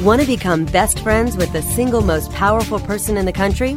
Want to become best friends with the single most powerful person in the country?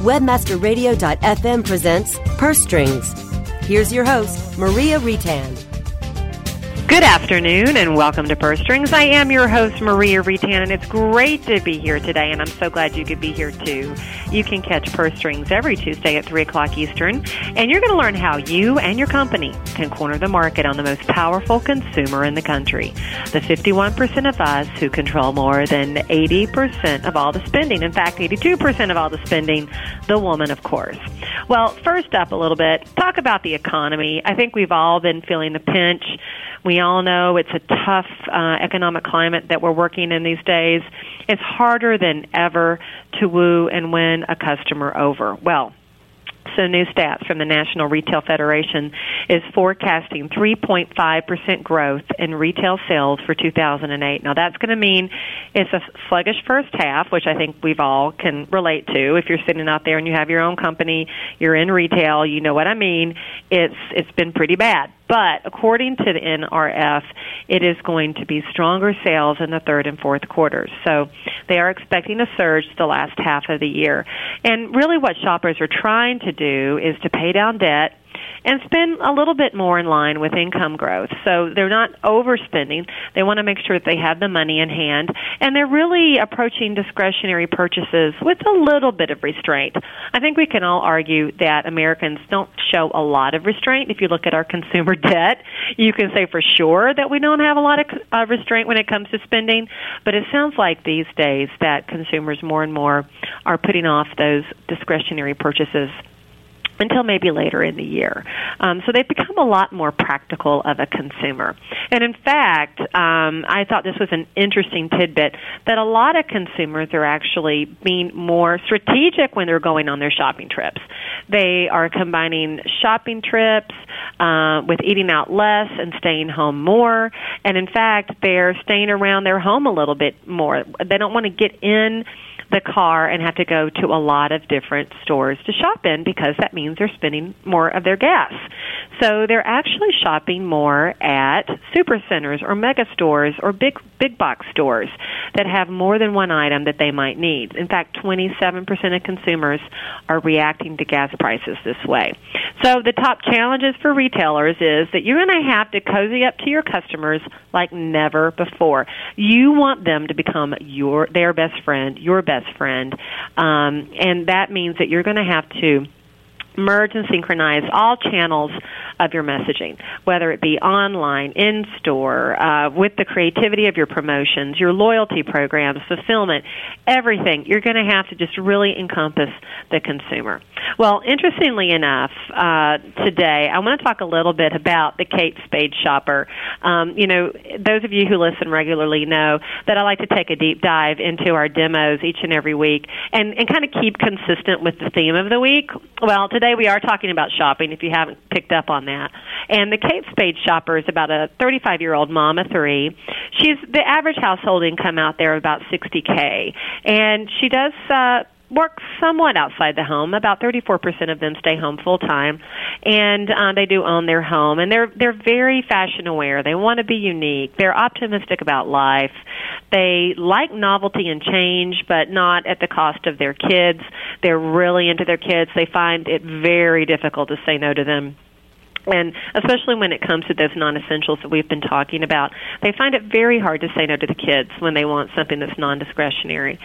Webmasterradio.fm presents Purse Strings. Here's your host, Maria Reitan. Good afternoon and welcome to Purse Strings. I am your host, Maria Reitan, and it's great to be here today, and I'm so glad you could be here too. You can catch Purse Strings every Tuesday at 3 o'clock Eastern, and you're going to learn how you and your company can corner the market on the most powerful consumer in the country. The 51% of us who control more than 80% of all the spending. In fact, 82% of all the spending, the woman, of course. Well, first up a little bit, talk about the economy. I think we've all been feeling the pinch we all know it's a tough uh, economic climate that we're working in these days. It's harder than ever to woo and win a customer over. Well, so new stats from the National Retail Federation is forecasting 3.5% growth in retail sales for 2008. Now that's going to mean it's a sluggish first half, which I think we've all can relate to. If you're sitting out there and you have your own company, you're in retail, you know what I mean. It's it's been pretty bad. But according to the NRF, it is going to be stronger sales in the third and fourth quarters. So they are expecting a surge the last half of the year. And really what shoppers are trying to do is to pay down debt and spend a little bit more in line with income growth. So they're not overspending. They want to make sure that they have the money in hand, and they're really approaching discretionary purchases with a little bit of restraint. I think we can all argue that Americans don't show a lot of restraint. If you look at our consumer debt, you can say for sure that we don't have a lot of uh, restraint when it comes to spending, but it sounds like these days that consumers more and more are putting off those discretionary purchases until maybe later in the year. Um, so they've become a lot more practical of a consumer. And in fact, um, I thought this was an interesting tidbit that a lot of consumers are actually being more strategic when they're going on their shopping trips. They are combining shopping trips uh, with eating out less and staying home more. And in fact, they're staying around their home a little bit more. They don't want to get in the car and have to go to a lot of different stores to shop in because that means they're spending more of their gas. So they're actually shopping more at super centers or mega stores or big big box stores that have more than one item that they might need. In fact, 27% of consumers are reacting to gas prices this way. So the top challenges for retailers is that you're going to have to cozy up to your customers like never before. You want them to become your their best friend, your best friend, um, and that means that you're going to have to merge and synchronize all channels of your messaging, whether it be online, in store, uh, with the creativity of your promotions, your loyalty programs, fulfillment, everything. You're going to have to just really encompass the consumer. Well, interestingly enough, uh, today I want to talk a little bit about the Kate Spade shopper. Um, you know, those of you who listen regularly know that I like to take a deep dive into our demos each and every week and, and kind of keep consistent with the theme of the week. Well, today we are talking about shopping if you haven't picked up on that. And the Kate Spade shopper is about a 35 year old mom of three. She's the average household income out there about 60k, and she does. Uh, work somewhat outside the home. About 34% of them stay home full time, and uh, they do own their home. And they're they're very fashion aware. They want to be unique. They're optimistic about life. They like novelty and change, but not at the cost of their kids. They're really into their kids. They find it very difficult to say no to them and especially when it comes to those non-essentials that we've been talking about, they find it very hard to say no to the kids when they want something that's non-discretionary.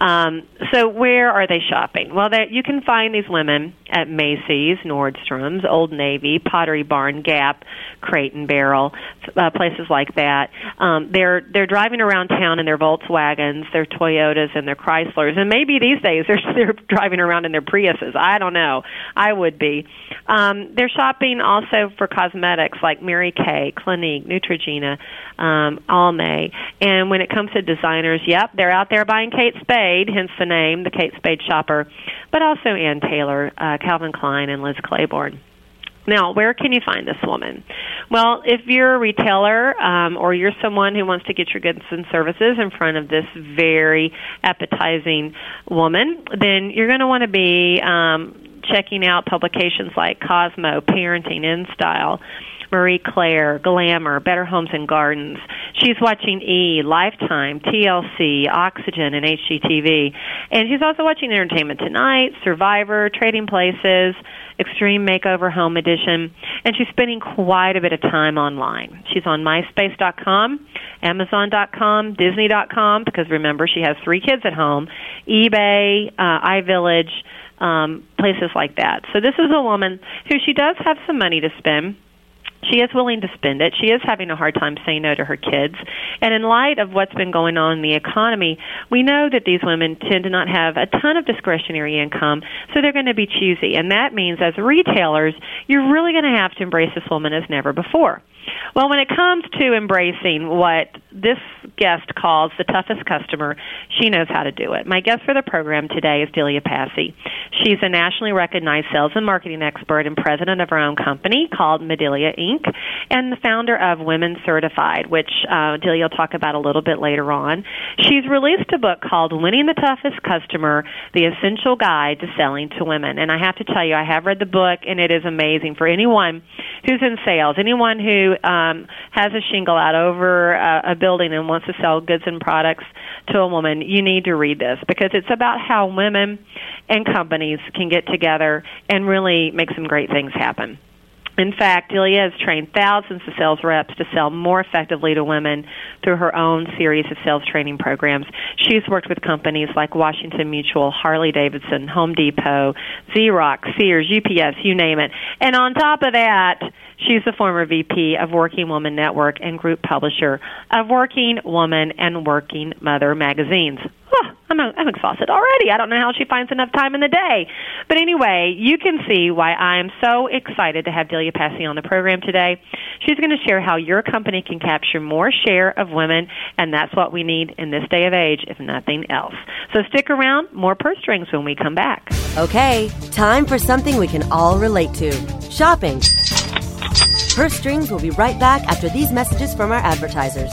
Um, so where are they shopping? Well, you can find these women at Macy's, Nordstrom's, Old Navy, Pottery Barn, Gap, Crate and Barrel, uh, places like that. Um, they're they're driving around town in their Volkswagens, their Toyotas, and their Chryslers, and maybe these days they're they're driving around in their Priuses. I don't know. I would be. Um, they're shopping also for cosmetics like Mary Kay, Clinique, Neutrogena, um, Almay, and when it comes to designers, yep, they're out there buying Kate Spade, hence the name, the Kate Spade shopper, but also Ann Taylor, uh, Calvin Klein, and Liz Claiborne. Now, where can you find this woman? Well, if you're a retailer um, or you're someone who wants to get your goods and services in front of this very appetizing woman, then you're going to want to be um, checking out publications like Cosmo, Parenting, InStyle. Marie Claire, Glamour, Better Homes and Gardens. She's watching E, Lifetime, TLC, Oxygen, and HGTV. And she's also watching Entertainment Tonight, Survivor, Trading Places, Extreme Makeover Home Edition, and she's spending quite a bit of time online. She's on MySpace.com, Amazon.com, Disney.com, because remember, she has three kids at home, eBay, uh, iVillage, um, places like that. So this is a woman who she does have some money to spend she is willing to spend it. She is having a hard time saying no to her kids. And in light of what's been going on in the economy, we know that these women tend to not have a ton of discretionary income, so they're going to be choosy. And that means as retailers, you're really going to have to embrace this woman as never before. Well, when it comes to embracing what this guest calls the toughest customer, she knows how to do it. My guest for the program today is Delia Passi. She's a nationally recognized sales and marketing expert and president of her own company called Medelia Inc. and the founder of Women Certified, which uh, Delia will talk about a little bit later on. She's released a book called Winning the Toughest Customer: The Essential Guide to Selling to Women. And I have to tell you, I have read the book, and it is amazing for anyone who's in sales, anyone who um, has a shingle out over a, a building and wants to sell goods and products to a woman, you need to read this because it's about how women and companies can get together and really make some great things happen. In fact, Delia has trained thousands of sales reps to sell more effectively to women through her own series of sales training programs. She's worked with companies like Washington Mutual, Harley Davidson, Home Depot, Xerox, Sears, UPS, you name it. And on top of that, She's the former VP of Working Woman Network and group publisher of Working Woman and Working Mother magazines. Oh, I'm, I'm exhausted already. I don't know how she finds enough time in the day. But anyway, you can see why I'm so excited to have Delia Passi on the program today. She's going to share how your company can capture more share of women, and that's what we need in this day of age, if nothing else. So stick around. More purse strings when we come back. Okay, time for something we can all relate to shopping. Purse Strings will be right back after these messages from our advertisers.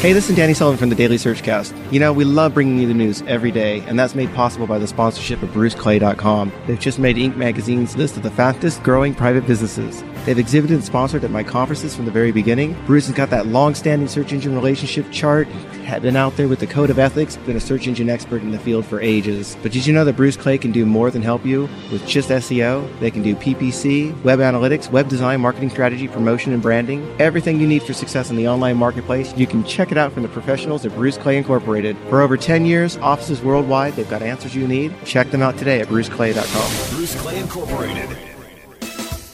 Hey, this is Danny Sullivan from the Daily Searchcast. You know, we love bringing you the news every day, and that's made possible by the sponsorship of BruceClay.com. They've just made Inc. magazine's list of the fastest growing private businesses. They've exhibited and sponsored at my conferences from the very beginning. Bruce has got that long-standing search engine relationship chart, had been out there with the code of ethics, been a search engine expert in the field for ages. But did you know that Bruce Clay can do more than help you with just SEO? They can do PPC, web analytics, web design, marketing strategy, promotion, and branding. Everything you need for success in the online marketplace, you can check it out from the professionals at Bruce Clay Incorporated. For over 10 years, offices worldwide, they've got answers you need. Check them out today at bruceclay.com. Bruce Clay Incorporated.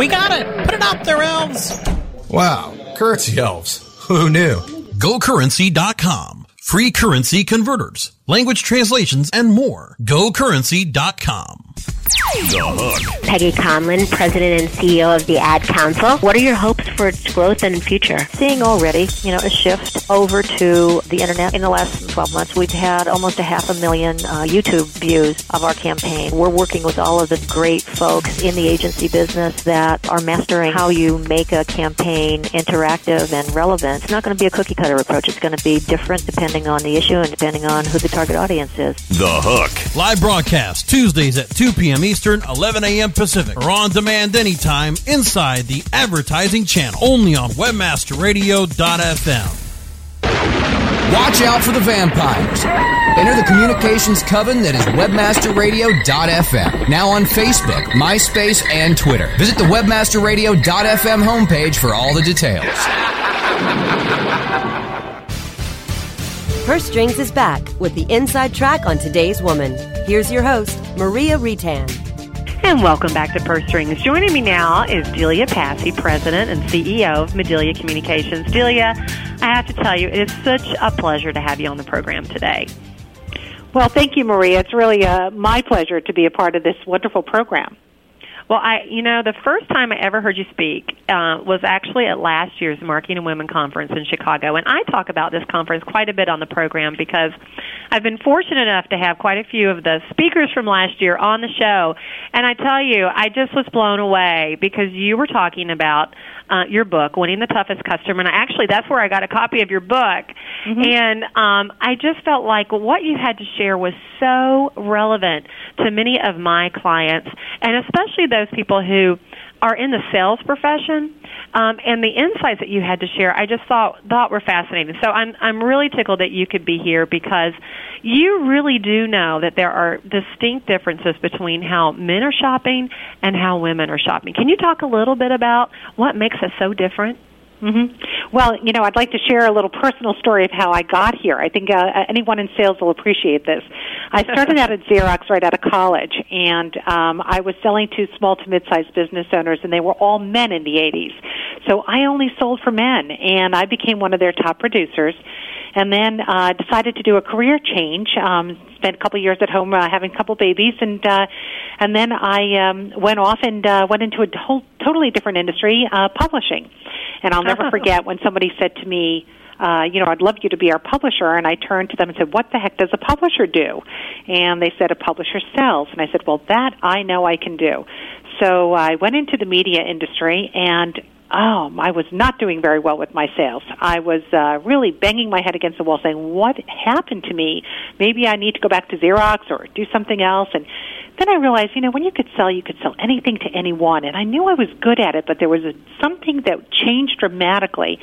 We got it! Put it up there, elves! Wow, currency elves. Who knew? GoCurrency.com. free currency converters, language translations, and more. GoCurrency.com. The Hook. Peggy Conlin, President and CEO of the Ad Council. What are your hopes for its growth and future? Seeing already, you know, a shift over to the internet in the last 12 months. We've had almost a half a million uh, YouTube views of our campaign. We're working with all of the great folks in the agency business that are mastering how you make a campaign interactive and relevant. It's not going to be a cookie cutter approach. It's going to be different depending on the issue and depending on who the target audience is. The Hook. Live broadcast Tuesdays at 2 p.m. Eastern, 11 a.m. Pacific, or on demand anytime inside the advertising channel. Only on WebmasterRadio.fm. Watch out for the vampires. Enter the communications coven that is webmasterradio.fm. Now on Facebook, MySpace, and Twitter. Visit the webmasterradio.fm homepage for all the details. Her Strings is back with the inside track on today's woman. Here's your host, Maria Reitan. And welcome back to Purse Strings. Joining me now is Delia Passi, President and CEO of Medelia Communications. Delia, I have to tell you, it is such a pleasure to have you on the program today. Well, thank you, Maria. It's really uh, my pleasure to be a part of this wonderful program. Well, I, you know, the first time I ever heard you speak uh, was actually at last year's Marketing and Women Conference in Chicago, and I talk about this conference quite a bit on the program because I've been fortunate enough to have quite a few of the speakers from last year on the show, and I tell you, I just was blown away because you were talking about uh, your book, Winning the Toughest Customer. And actually, that's where I got a copy of your book. Mm-hmm. And um, I just felt like what you had to share was so relevant to many of my clients, and especially those people who are in the sales profession um, and the insights that you had to share, I just thought thought were fascinating. So I'm I'm really tickled that you could be here because you really do know that there are distinct differences between how men are shopping and how women are shopping. Can you talk a little bit about what makes us so different? Mm-hmm. Well, you know, I'd like to share a little personal story of how I got here. I think uh, anyone in sales will appreciate this. I started out at Xerox right out of college, and um, I was selling to small to mid-sized business owners, and they were all men in the 80s. So I only sold for men, and I became one of their top producers and then uh, decided to do a career change. Um, spent a couple of years at home uh, having a couple babies, and uh, and then I um, went off and uh, went into a whole totally different industry, uh, publishing. And I'll never forget when somebody said to me. Uh, you know, I'd love you to be our publisher. And I turned to them and said, what the heck does a publisher do? And they said, a publisher sells. And I said, well, that I know I can do. So I went into the media industry and oh, I was not doing very well with my sales. I was uh, really banging my head against the wall saying, what happened to me? Maybe I need to go back to Xerox or do something else. And then I realized, you know, when you could sell, you could sell anything to anyone. And I knew I was good at it, but there was a, something that changed dramatically.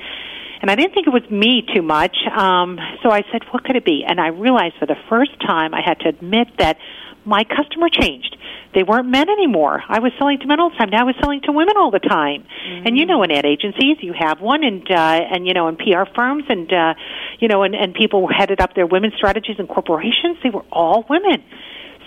And I didn't think it was me too much. Um, so I said, what could it be? And I realized for the first time I had to admit that my customer changed. They weren't men anymore. I was selling to men all the time. Now I was selling to women all the time. Mm-hmm. And you know, in ad agencies, you have one, and uh, and you know, in PR firms, and uh, you know, and and people headed up their women's strategies and corporations. They were all women.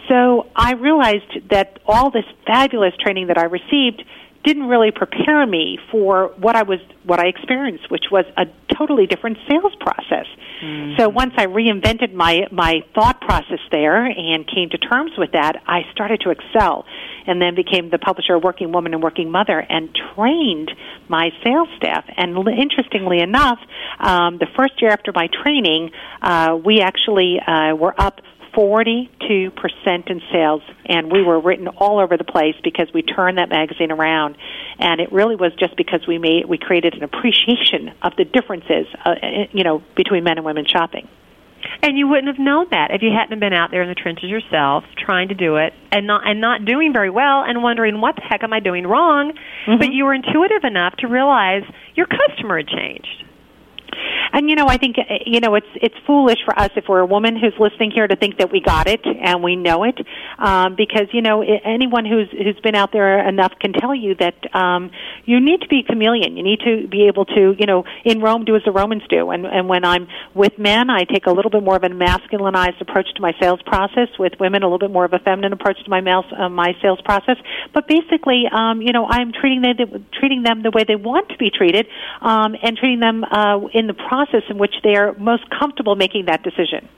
So I realized that all this fabulous training that I received didn't really prepare me for what I was what I experienced, which was a totally different sales process. Mm-hmm. So once I reinvented my my thought process there and came to terms with that, I started to excel, and then became the publisher of Working Woman and Working Mother, and trained my sales staff. And interestingly enough, um, the first year after my training, uh, we actually uh, were up 42% in sales, and we were written all over the place because we turned that magazine around. And it really was just because we made we created an appreciation of the differences, uh, you know, between men and women shopping. And you wouldn't have known that if you hadn't been out there in the trenches yourself, trying to do it and not and not doing very well, and wondering what the heck am I doing wrong. Mm-hmm. But you were intuitive enough to realize your customer had changed. And you know, I think uh, you know it's it's foolish for us if we're a woman who's listening here to think that we got it and we know it, um, because you know anyone who's who's been out there enough can tell you that um, you need to be chameleon. You need to be able to you know in Rome do as the Romans do. And and when I'm with men, I take a little bit more of a masculinized approach to my sales process. With women, a little bit more of a feminine approach to my uh, my sales process. But basically, um, you know, I'm treating them treating them the way they want to be treated, um, and treating them uh, in the process process in which they are most comfortable making that decision.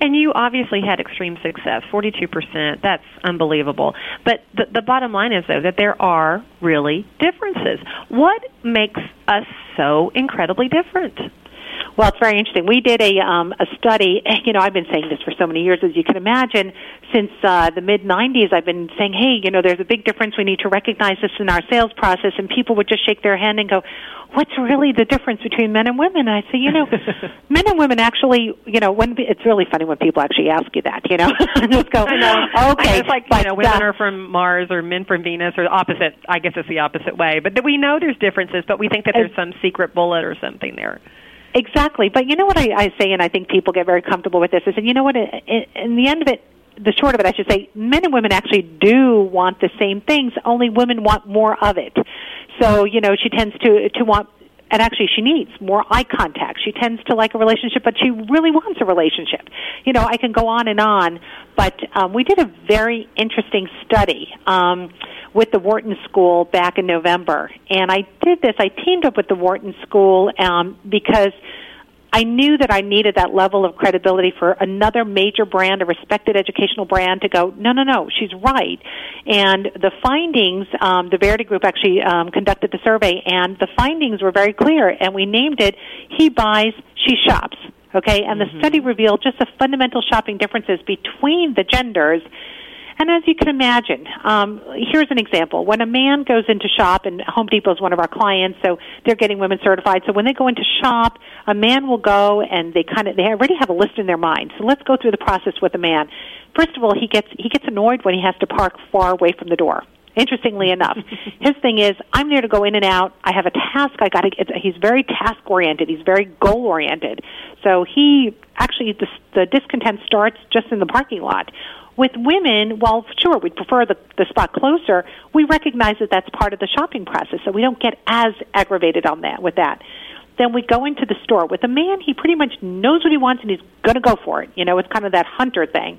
And you obviously had extreme success, 42%. That's unbelievable. But the, the bottom line is, though, that there are really differences. What makes us so incredibly different? Well, it's very interesting. We did a um, a study. You know, I've been saying this for so many years, as you can imagine, since uh, the mid '90s. I've been saying, hey, you know, there's a big difference. We need to recognize this in our sales process, and people would just shake their hand and go, "What's really the difference between men and women?" And I say, you know, men and women actually, you know, when it's really funny when people actually ask you that. You know, just go, I know. okay, it's like you know, women are from Mars or men from Venus, or the opposite. I guess it's the opposite way. But we know there's differences, but we think that there's some secret bullet or something there. Exactly. But you know what I, I say, and I think people get very comfortable with this, is, and you know what, in, in the end of it, the short of it, I should say, men and women actually do want the same things, only women want more of it. So, you know, she tends to, to want and actually she needs more eye contact. She tends to like a relationship, but she really wants a relationship. You know, I can go on and on, but um, we did a very interesting study um, with the Wharton School back in November, and I did this. I teamed up with the Wharton School um, because I knew that I needed that level of credibility for another major brand, a respected educational brand, to go, no, no, no, she's right. And the findings, um, the Verde Group actually um, conducted the survey, and the findings were very clear, and we named it He Buys, She Shops. Okay, and the mm-hmm. study revealed just the fundamental shopping differences between the genders and as you can imagine, um, here's an example. When a man goes into shop, and Home Depot is one of our clients, so they're getting women certified. So when they go into shop, a man will go and they kind of they already have a list in their mind. So let's go through the process with a man. First of all, he gets he gets annoyed when he has to park far away from the door interestingly enough. His thing is, I'm there to go in and out. I have a task. I got to. He's very task oriented. He's very goal oriented. So he actually the, the discontent starts just in the parking lot. With women, while sure we'd prefer the, the spot closer, we recognize that that's part of the shopping process, so we don't get as aggravated on that with that. Then we go into the store. With a man, he pretty much knows what he wants and he's going to go for it. You know, it's kind of that hunter thing.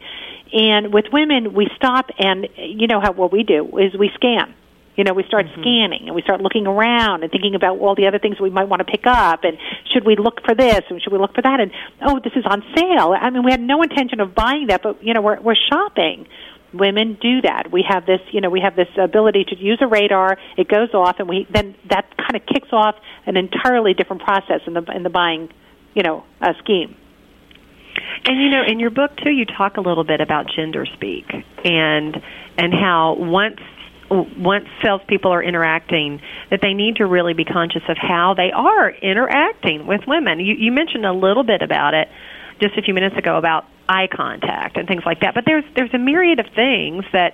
And with women, we stop and you know how what we do is we scan you know, we start mm-hmm. scanning and we start looking around and thinking about all the other things we might want to pick up and should we look for this and should we look for that and oh, this is on sale. I mean, we had no intention of buying that, but you know, we're we're shopping. Women do that. We have this, you know, we have this ability to use a radar. It goes off, and we then that kind of kicks off an entirely different process in the in the buying, you know, uh, scheme. And you know, in your book too, you talk a little bit about gender speak and and how once once salespeople are interacting, that they need to really be conscious of how they are interacting with women. You, you mentioned a little bit about it just a few minutes ago about eye contact and things like that, but there's there's a myriad of things that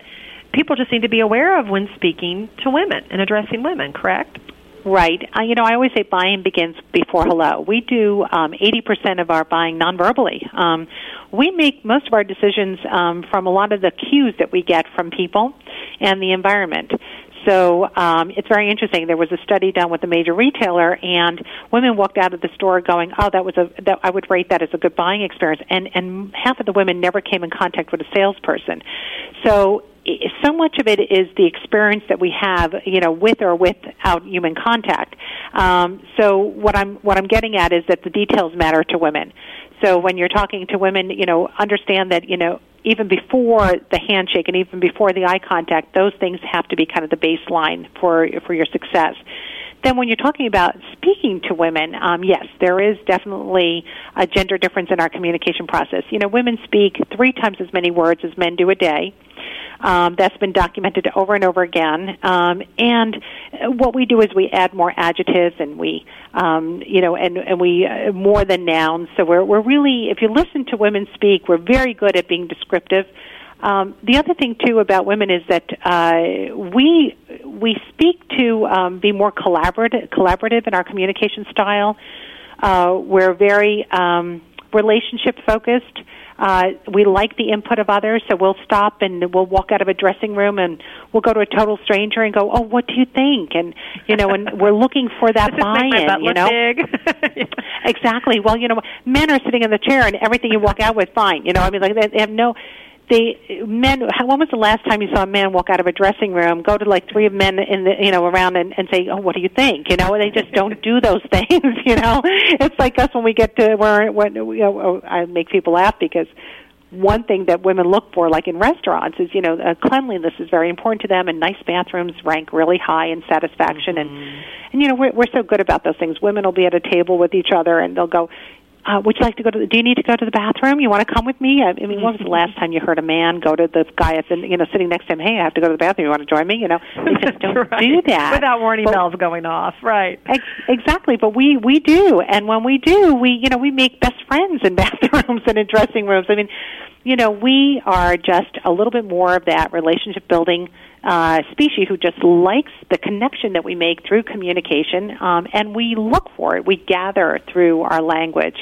people just need to be aware of when speaking to women and addressing women. Correct? Right. Uh, you know, I always say buying begins before hello. We do um, 80% of our buying non-verbally. Um, we make most of our decisions um, from a lot of the cues that we get from people and the environment. So um, it's very interesting. There was a study done with a major retailer, and women walked out of the store going, "Oh, that was a that I would rate that as a good buying experience." And and half of the women never came in contact with a salesperson. So so much of it is the experience that we have, you know, with or without human contact. Um, so what I'm what I'm getting at is that the details matter to women. So when you're talking to women, you know, understand that you know even before the handshake and even before the eye contact, those things have to be kind of the baseline for for your success then when you're talking about speaking to women, um, yes, there is definitely a gender difference in our communication process. You know, women speak three times as many words as men do a day. Um, that's been documented over and over again. Um, and what we do is we add more adjectives and we, um, you know, and, and we uh, more than nouns. So we're we're really, if you listen to women speak, we're very good at being descriptive. Um, the other thing too about women is that uh, we we speak to um, be more collaborative, collaborative in our communication style. Uh, we're very um, relationship focused. Uh, we like the input of others, so we'll stop and we'll walk out of a dressing room and we'll go to a total stranger and go, "Oh, what do you think?" And you know, and we're looking for that buy-in. you know, exactly. Well, you know, men are sitting in the chair and everything you walk out with, fine. You know, I mean, like they have no they men when was the last time you saw a man walk out of a dressing room go to like three men in the you know around and, and say oh what do you think you know they just don't do those things you know it's like us when we get to where when you know oh, i make people laugh because one thing that women look for, like in restaurants, is you know uh, cleanliness is very important to them, and nice bathrooms rank really high in satisfaction. Mm-hmm. And and you know we're, we're so good about those things. Women will be at a table with each other, and they'll go, uh, would you like to go to the, do you need to go to the bathroom? You want to come with me? I, I mean, when was the last time you heard a man go to the guy at the, you know, sitting next to him, hey, I have to go to the bathroom. You want to join me? You know, they just don't right. do that. Without warning but, bells going off, right. Ex- exactly. But we, we do. And when we do, we, you know, we make best friends in bathrooms and in dressing rooms. I mean, you know, we are just a little bit more of that relationship building uh, species who just likes the connection that we make through communication, um, and we look for it. We gather through our language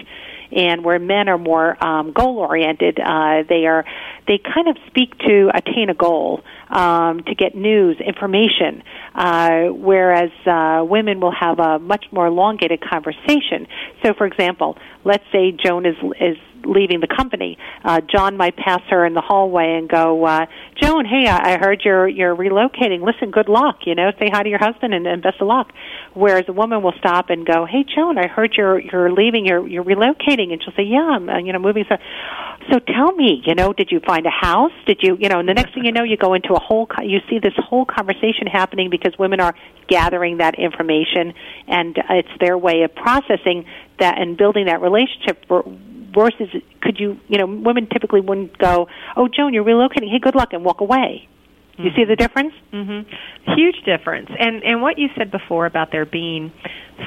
and where men are more um, goal oriented, uh, they are they kind of speak to attain a goal, um, to get news, information, uh, whereas uh, women will have a much more elongated conversation. So, for example, let's say Joan is is leaving the company, uh, John might pass her in the hallway and go, uh, "Joan, hey, I, I heard you're you're relocating. Listen, good luck. You know, say hi to your husband and, and best of luck." Whereas a woman will stop and go, "Hey, Joan, I heard you're you're leaving. You're you're relocating," and she'll say, "Yeah, I'm uh, you know moving." So, so tell me, you know, did you find a house? Did you you know? And the next thing you know, you go into a whole you see this whole conversation happening because women are gathering that information, and it's their way of processing that and building that relationship for versus could you you know women typically wouldn't go oh joan you're relocating hey good luck and walk away you mm-hmm. see the difference mm-hmm. huge difference and and what you said before about there being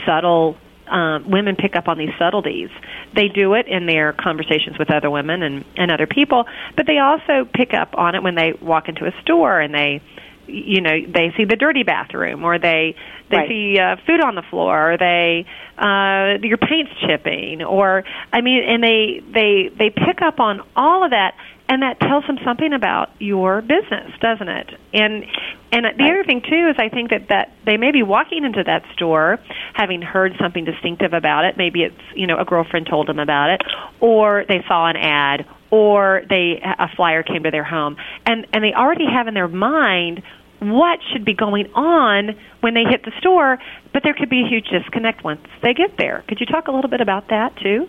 subtle um, women pick up on these subtleties. They do it in their conversations with other women and, and other people, but they also pick up on it when they walk into a store and they you know they see the dirty bathroom or they they right. see uh, food on the floor or they uh your paint's chipping or i mean and they they they pick up on all of that and that tells them something about your business doesn't it? And and the other thing too is i think that that they may be walking into that store having heard something distinctive about it. Maybe it's you know a girlfriend told them about it or they saw an ad or they a flyer came to their home and and they already have in their mind what should be going on when they hit the store but there could be a huge disconnect once they get there could you talk a little bit about that too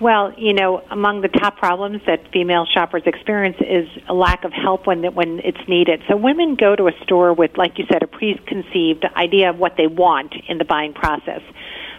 well, you know, among the top problems that female shoppers experience is a lack of help when when it's needed. So women go to a store with, like you said, a preconceived idea of what they want in the buying process.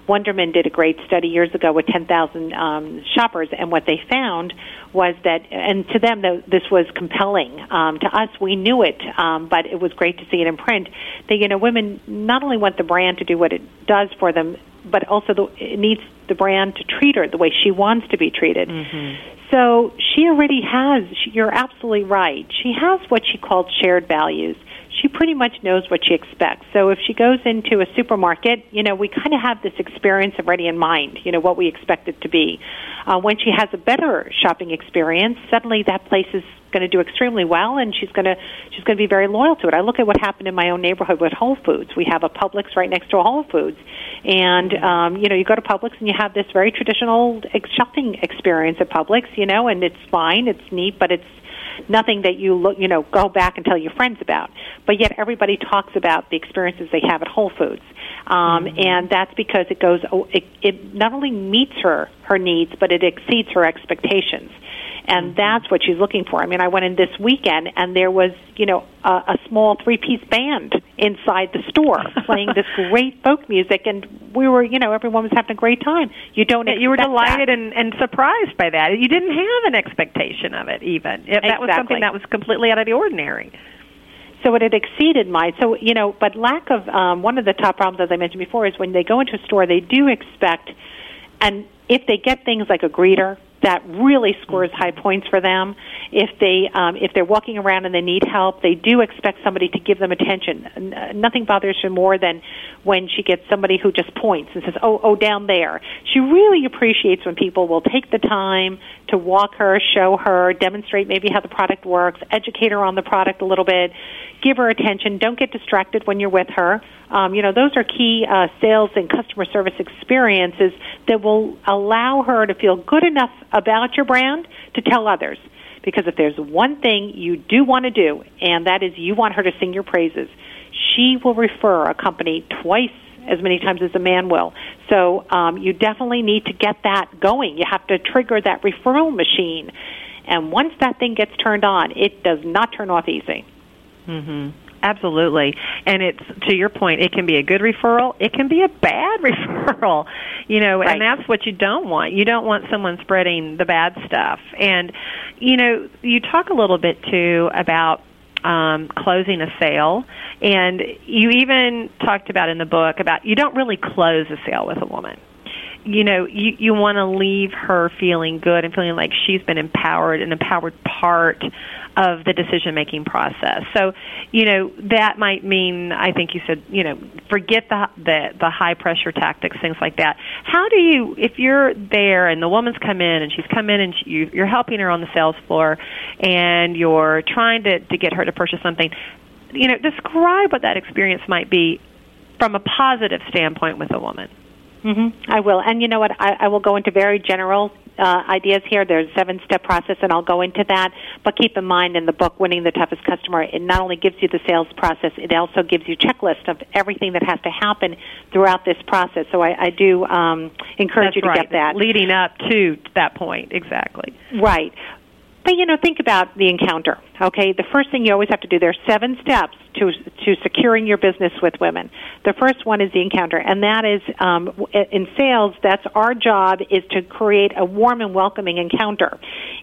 Wunderman did a great study years ago with 10,000 um, shoppers, and what they found was that, and to them, this was compelling. Um, to us, we knew it, um, but it was great to see it in print. That you know, women not only want the brand to do what it does for them, but also the, it needs the brand to treat her the way she wants to be treated. Mm-hmm. So she already has. You're absolutely right. She has what she called shared values she pretty much knows what she expects. So if she goes into a supermarket, you know, we kind of have this experience already in mind, you know, what we expect it to be. Uh, when she has a better shopping experience, suddenly that place is going to do extremely well and she's going to she's going to be very loyal to it. I look at what happened in my own neighborhood with Whole Foods. We have a Publix right next to a Whole Foods. And um you know, you go to Publix and you have this very traditional shopping experience at Publix, you know, and it's fine, it's neat, but it's nothing that you look, you know, go back and tell your friends about. But yet everybody talks about the experiences they have at Whole Foods. Um, mm-hmm. and that's because it goes, it, it not only meets her, her needs, but it exceeds her expectations and that's what she's looking for. I mean, I went in this weekend, and there was, you know, a, a small three-piece band inside the store playing this great folk music, and we were, you know, everyone was having a great time. You don't, you were delighted that. and, and surprised by that. You didn't have an expectation of it, even. If exactly. That was something that was completely out of the ordinary so it had exceeded mine. So you know, but lack of um, one of the top problems, as I mentioned before, is when they go into a store, they do expect, and if they get things like a greeter, that really scores high points for them. If they um, if they're walking around and they need help, they do expect somebody to give them attention. Uh, nothing bothers her more than when she gets somebody who just points and says, "Oh, oh, down there." She really appreciates when people will take the time to walk her, show her, demonstrate maybe how the product works, educate her on the product a little bit, give her attention. Don't get distracted when you're with her. Um, you know, those are key uh, sales and customer service experiences that will allow her to feel good enough about your brand to tell others Because if there's one thing you do want to do, and that is you want her to sing your praises, she will refer a company twice as many times as a man will. So um, you definitely need to get that going. You have to trigger that referral machine. And once that thing gets turned on, it does not turn off easy. Mhm. Absolutely. And it's to your point, it can be a good referral, it can be a bad referral. You know, Right. and that's what you don't want. You don't want someone spreading the bad stuff. And you know, you talk a little bit too about um, closing a sale, and you even talked about in the book about you don't really close a sale with a woman you know you you want to leave her feeling good and feeling like she's been empowered an empowered part of the decision making process. So you know that might mean i think you said you know forget the the the high pressure tactics things like that. How do you if you're there and the woman's come in and she's come in and she, you, you're helping her on the sales floor and you're trying to to get her to purchase something you know describe what that experience might be from a positive standpoint with a woman hmm I will. And you know what? I, I will go into very general uh, ideas here. There's a seven step process, and I'll go into that. But keep in mind in the book, Winning the Toughest Customer, it not only gives you the sales process, it also gives you checklist of everything that has to happen throughout this process. So I, I do um, encourage That's you to right. get that. leading up to that point exactly Right. But you know, think about the encounter. Okay, the first thing you always have to do. There are seven steps to to securing your business with women. The first one is the encounter, and that is um, in sales. That's our job is to create a warm and welcoming encounter,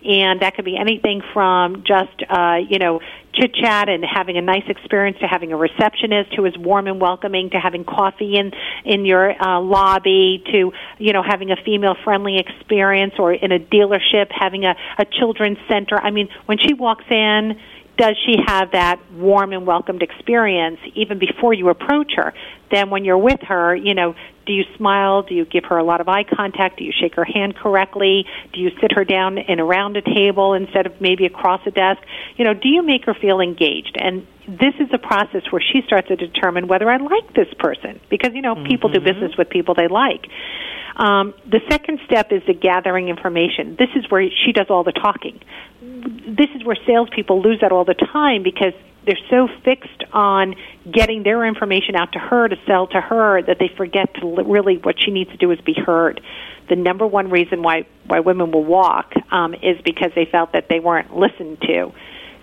and that could be anything from just uh, you know chit chat and having a nice experience to having a receptionist who is warm and welcoming to having coffee in in your uh, lobby to you know having a female friendly experience or in a dealership having a, a children's center i mean when she walks in does she have that warm and welcomed experience even before you approach her? Then when you're with her you know do you smile? Do you give her a lot of eye contact? Do you shake her hand correctly? Do you sit her down and around a table instead of maybe across a desk? You know do you make her feel engaged? And this is a process where she starts to determine whether I like this person because you know people do mm-hmm. business with people they like. Um, the second step is the gathering information. This is where she does all the talking. This is where salespeople lose that all the time because they're so fixed on getting their information out to her to sell to her that they forget to really what she needs to do is be heard. The number one reason why why women will walk um, is because they felt that they weren't listened to.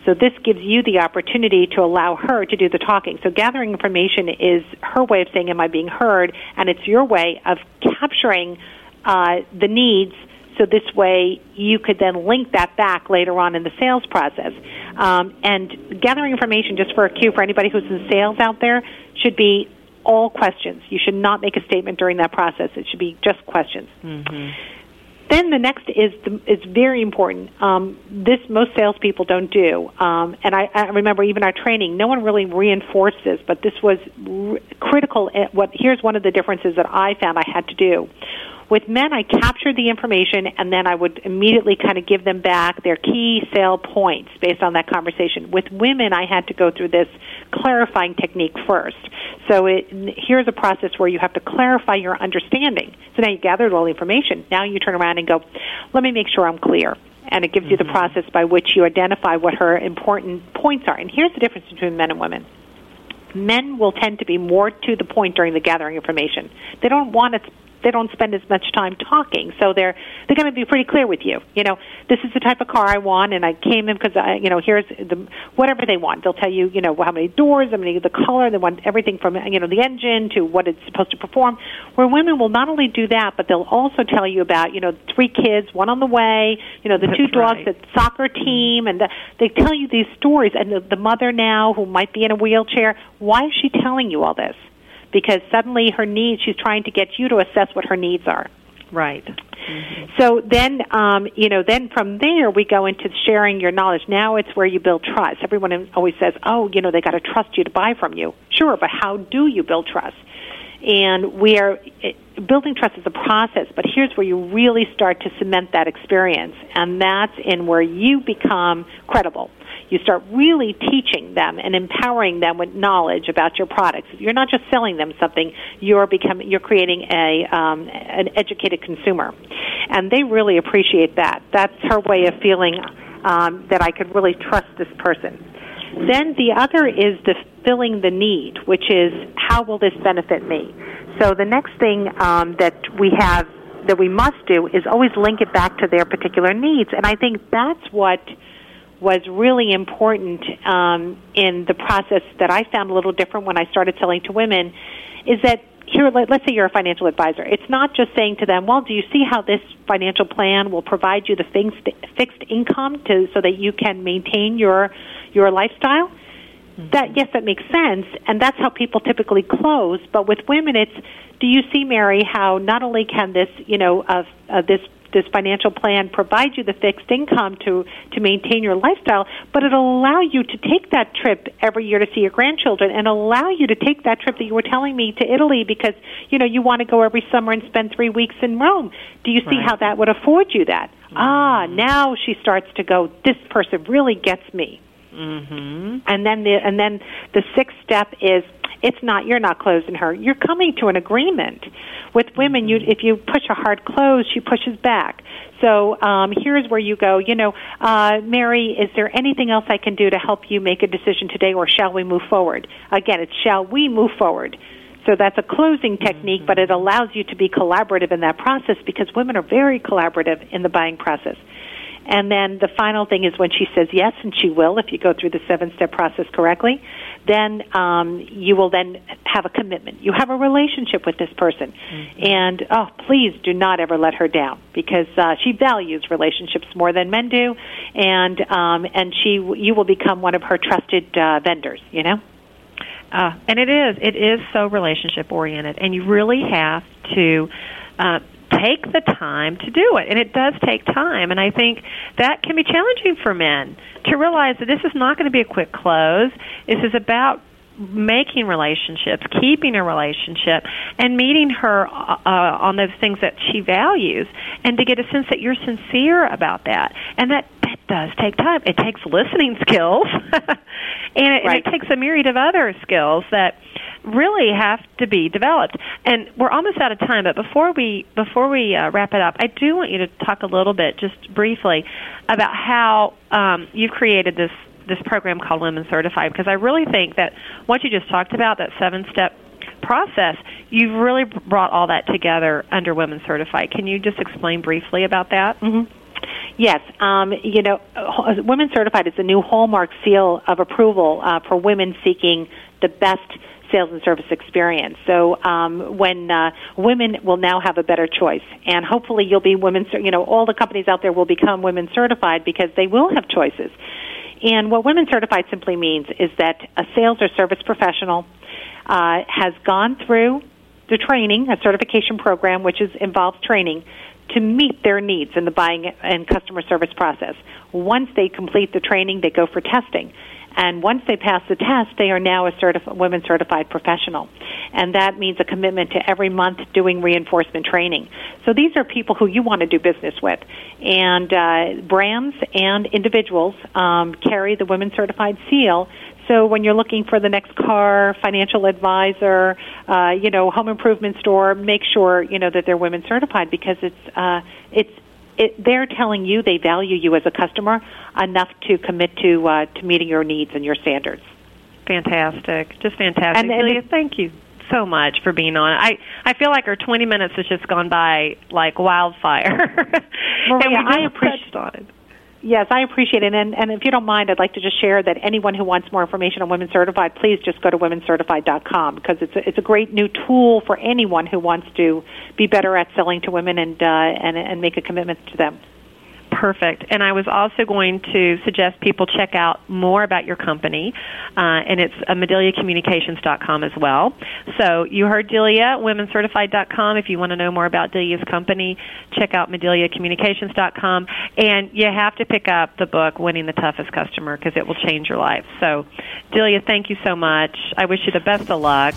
So this gives you the opportunity to allow her to do the talking. So gathering information is her way of saying, "Am I being heard?" and it's your way of capturing uh, the needs. So this way, you could then link that back later on in the sales process. Um, and gathering information, just for a cue for anybody who's in sales out there, should be all questions. You should not make a statement during that process. It should be just questions. Then the next is the, is very important. Um, this most salespeople don't do, um, and I, I remember even our training. No one really reinforced this, but this was r- critical. At what here's one of the differences that I found I had to do. With men, I captured the information and then I would immediately kind of give them back their key sale points based on that conversation. With women, I had to go through this clarifying technique first. So it, here's a process where you have to clarify your understanding. So now you gathered all the information. Now you turn around and go, let me make sure I'm clear. And it gives you the mm-hmm. process by which you identify what her important points are. And here's the difference between men and women men will tend to be more to the point during the gathering information. They don't want to they don't spend as much time talking, so they're they're going to be pretty clear with you. You know, this is the type of car I want, and I came in because I, you know, here's the whatever they want. They'll tell you, you know, how many doors, how many the color. They want everything from you know the engine to what it's supposed to perform. Where women will not only do that, but they'll also tell you about you know three kids, one on the way, you know, the two dogs right. at soccer mm-hmm. team, and the, they tell you these stories. And the, the mother now who might be in a wheelchair, why is she telling you all this? Because suddenly her needs, she's trying to get you to assess what her needs are. Right. So then, um, you know, then from there we go into sharing your knowledge. Now it's where you build trust. Everyone always says, "Oh, you know, they got to trust you to buy from you." Sure, but how do you build trust? And we are it, building trust is a process, but here's where you really start to cement that experience, and that's in where you become credible. You start really teaching them and empowering them with knowledge about your products. You're not just selling them something; you're becoming you're creating a um, an educated consumer, and they really appreciate that. That's her way of feeling. um, that I could really trust this person. Then the other is the filling the need, which is how will this benefit me? So the next thing um, that we have that we must do is always link it back to their particular needs, and I think that's what was really important um, in the process that I found a little different when I started selling to women is that here, let, us say you're a financial advisor. It's not just saying to them, well, do you see how this financial plan will provide you the fixed, fixed income to, so that you can maintain your, your lifestyle? Mm-hmm. That, yes, that makes sense, and that's how people typically close. But with women, it's, do you see, Mary, how not only can this, you know, uh, uh, this this financial plan provides you the fixed income to to maintain your lifestyle, but it'll allow you to take that trip every year to see your grandchildren and allow you to take that trip that you were telling me to Italy because you know you want to go every summer and spend 3 weeks in Rome. Do you see right. how that would afford you that? Mm-hmm. Ah, now she starts to go this person really gets me. Mm-hmm. And then the and then the sixth step is it's not you're not closing her. You're coming to an agreement. With women, you if you push a hard close, she pushes back. So um, here's where you go. You know, uh, Mary, is there anything else I can do to help you make a decision today, or shall we move forward? Again, it's shall we move forward. So that's a closing technique, but it allows you to be collaborative in that process because women are very collaborative in the buying process. And then the final thing is when she says yes, and she will if you go through the seven step process correctly, then um, you will then have a commitment. You have a relationship with this person. Mm-hmm. And oh, please do not ever let her down because uh, she values relationships more than men do. And, um, and she, you will become one of her trusted uh, vendors, you know? Uh, and it is. It is so relationship oriented. And you really have to. Uh, take the time to do it. And it does take time. And I think that can be challenging for men to realize that this is not going to be a quick close. This is about making relationships, keeping a relationship, and meeting her uh, on those things that she values, and to get a sense that you're sincere about that. And that that does take time. It takes listening skills, and, it, right. and it takes a myriad of other skills that really have to be developed. And we're almost out of time, but before we before we uh, wrap it up, I do want you to talk a little bit, just briefly, about how um, you've created this this program called Women Certified. Because I really think that what you just talked about, that seven step process, you've really brought all that together under Women Certified. Can you just explain briefly about that? Mm-hmm. Yes, um, you know, Women Certified is a new hallmark seal of approval uh, for women seeking the best sales and service experience. So um, when uh, women will now have a better choice, and hopefully you'll be women. You know, all the companies out there will become women certified because they will have choices. And what women certified simply means is that a sales or service professional uh, has gone through the training, a certification program, which is involves training to meet their needs in the buying and customer service process. Once they complete the training, they go for testing. And once they pass the test, they are now a certif- women certified professional. And that means a commitment to every month doing reinforcement training. So these are people who you want to do business with. And uh, brands and individuals um, carry the women certified seal so when you're looking for the next car, financial advisor, uh, you know, home improvement store, make sure you know that they're women certified because it's uh, it's it, they're telling you they value you as a customer enough to commit to uh, to meeting your needs and your standards. Fantastic, just fantastic. And, and thank you so much for being on. I I feel like our 20 minutes has just gone by like wildfire. Maria, and we I appreciate on it. Yes, I appreciate it. And, and if you don't mind, I'd like to just share that anyone who wants more information on Women Certified, please just go to womencertified.com because it's a, it's a great new tool for anyone who wants to be better at selling to women and, uh, and, and make a commitment to them. Perfect. And I was also going to suggest people check out more about your company, uh, and it's uh, medeliacommunications.com as well. So you heard Delia, womencertified.com. If you want to know more about Delia's company, check out medeliacommunications.com. And you have to pick up the book, Winning the Toughest Customer, because it will change your life. So, Delia, thank you so much. I wish you the best of luck.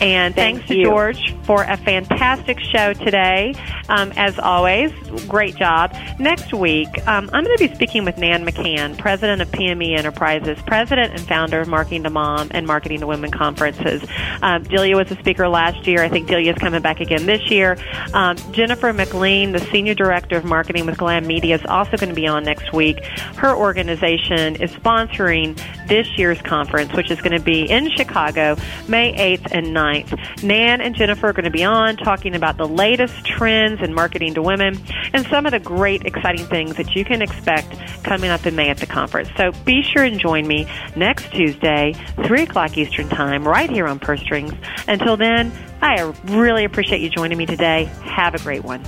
And Thank thanks to. George for a fantastic show today. Um, as always, great job. Next week, um, I'm going to be speaking with Nan McCann, president of PME Enterprises, president and founder of Marketing to Mom and Marketing to Women conferences. Um, Delia was a speaker last year. I think Delia is coming back again this year. Um, Jennifer McLean, the senior director of marketing with Glam Media, is also going to be on next week. Her organization is sponsoring this year's conference, which is going to be in Chicago, May 8th and 9th. Nan and Jennifer are going to be on talking about the latest trends in marketing to women and some of the great, exciting things that you can expect coming up in May at the conference. So be sure and join me next Tuesday, 3 o'clock Eastern Time, right here on Purse Strings. Until then, I really appreciate you joining me today. Have a great one.